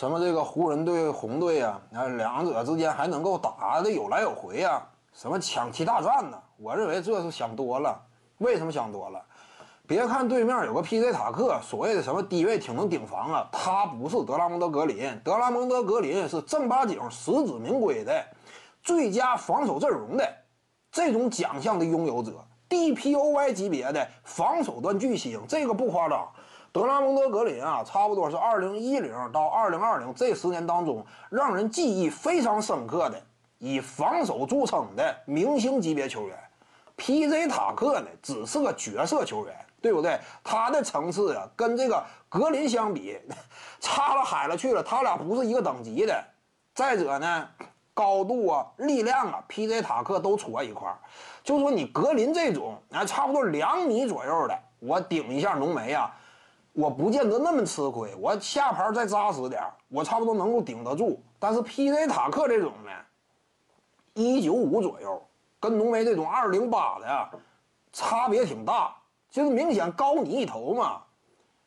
什么这个湖人队、红队啊，那两者之间还能够打的有来有回啊，什么抢七大战呢？我认为这是想多了。为什么想多了？别看对面有个 P.J. 塔克，所谓的什么低位挺能顶防啊，他不是德拉蒙德格林，德拉蒙德格林是正八经实至名归的最佳防守阵容的这种奖项的拥有者，DPOY 级别的防守端巨星，这个不夸张。德拉蒙德格林啊，差不多是2010到2020这十年当中让人记忆非常深刻的以防守著称的明星级别球员。P.J. 塔克呢，只是个角色球员。对不对？他的层次啊，跟这个格林相比，差了海了去了。他俩不是一个等级的。再者呢，高度啊、力量啊，P.J. 塔克都戳一块儿。就说你格林这种啊，差不多两米左右的，我顶一下浓眉啊，我不见得那么吃亏。我下盘再扎实点我差不多能够顶得住。但是 P.J. 塔克这种呢，一九五左右，跟浓眉这种二零八的，差别挺大。就是明显高你一头嘛，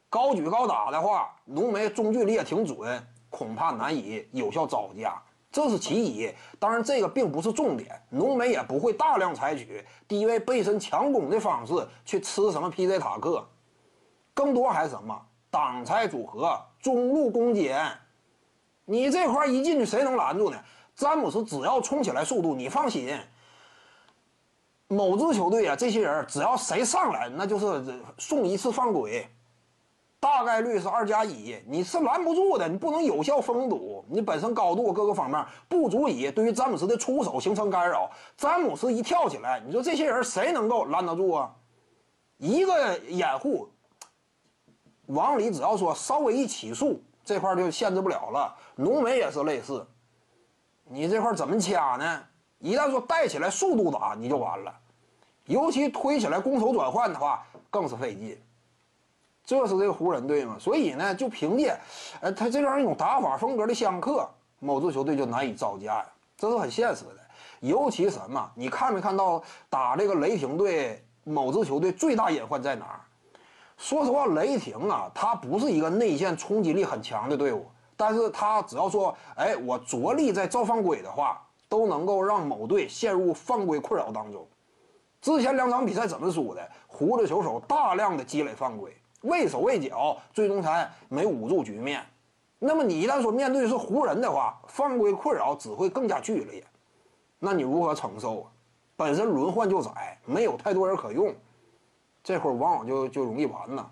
高举高打的话，浓眉中距离也挺准，恐怕难以有效招架，这是其一。当然，这个并不是重点，浓眉也不会大量采取低位背身强攻的方式去吃什么 P.J. 塔克，更多还是什么挡拆组合、中路攻坚。你这块一进去，谁能拦住呢？詹姆斯只要冲起来速度，你放心。某支球队啊，这些人只要谁上来，那就是送一次犯规，大概率是二加一，你是拦不住的，你不能有效封堵，你本身高度各个方面不足以对于詹姆斯的出手形成干扰。詹姆斯一跳起来，你说这些人谁能够拦得住啊？一个掩护往里，只要说稍微一起速，这块就限制不了了。浓眉也是类似，你这块怎么掐呢？一旦说带起来速度打，你就完了。尤其推起来攻守转换的话，更是费劲。这是这个湖人队嘛？所以呢，就凭借，呃，他这样一种打法风格的相克，某支球队就难以招架呀。这是很现实的。尤其什么？你看没看到打这个雷霆队？某支球队最大隐患在哪儿？说实话，雷霆啊，他不是一个内线冲击力很强的队伍，但是他只要说，哎，我着力在造犯规的话，都能够让某队陷入犯规困扰当中。之前两场比赛怎么输的？胡子球手大量的积累犯规，畏手畏脚，最终才没捂住局面。那么你一旦说面对是湖人的话，犯规困扰只会更加剧烈，那你如何承受啊？本身轮换就窄，没有太多人可用，这会儿往往就就容易完呢。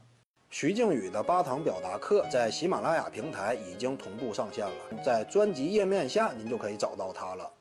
徐静宇的八堂表达课在喜马拉雅平台已经同步上线了，在专辑页面下您就可以找到它了。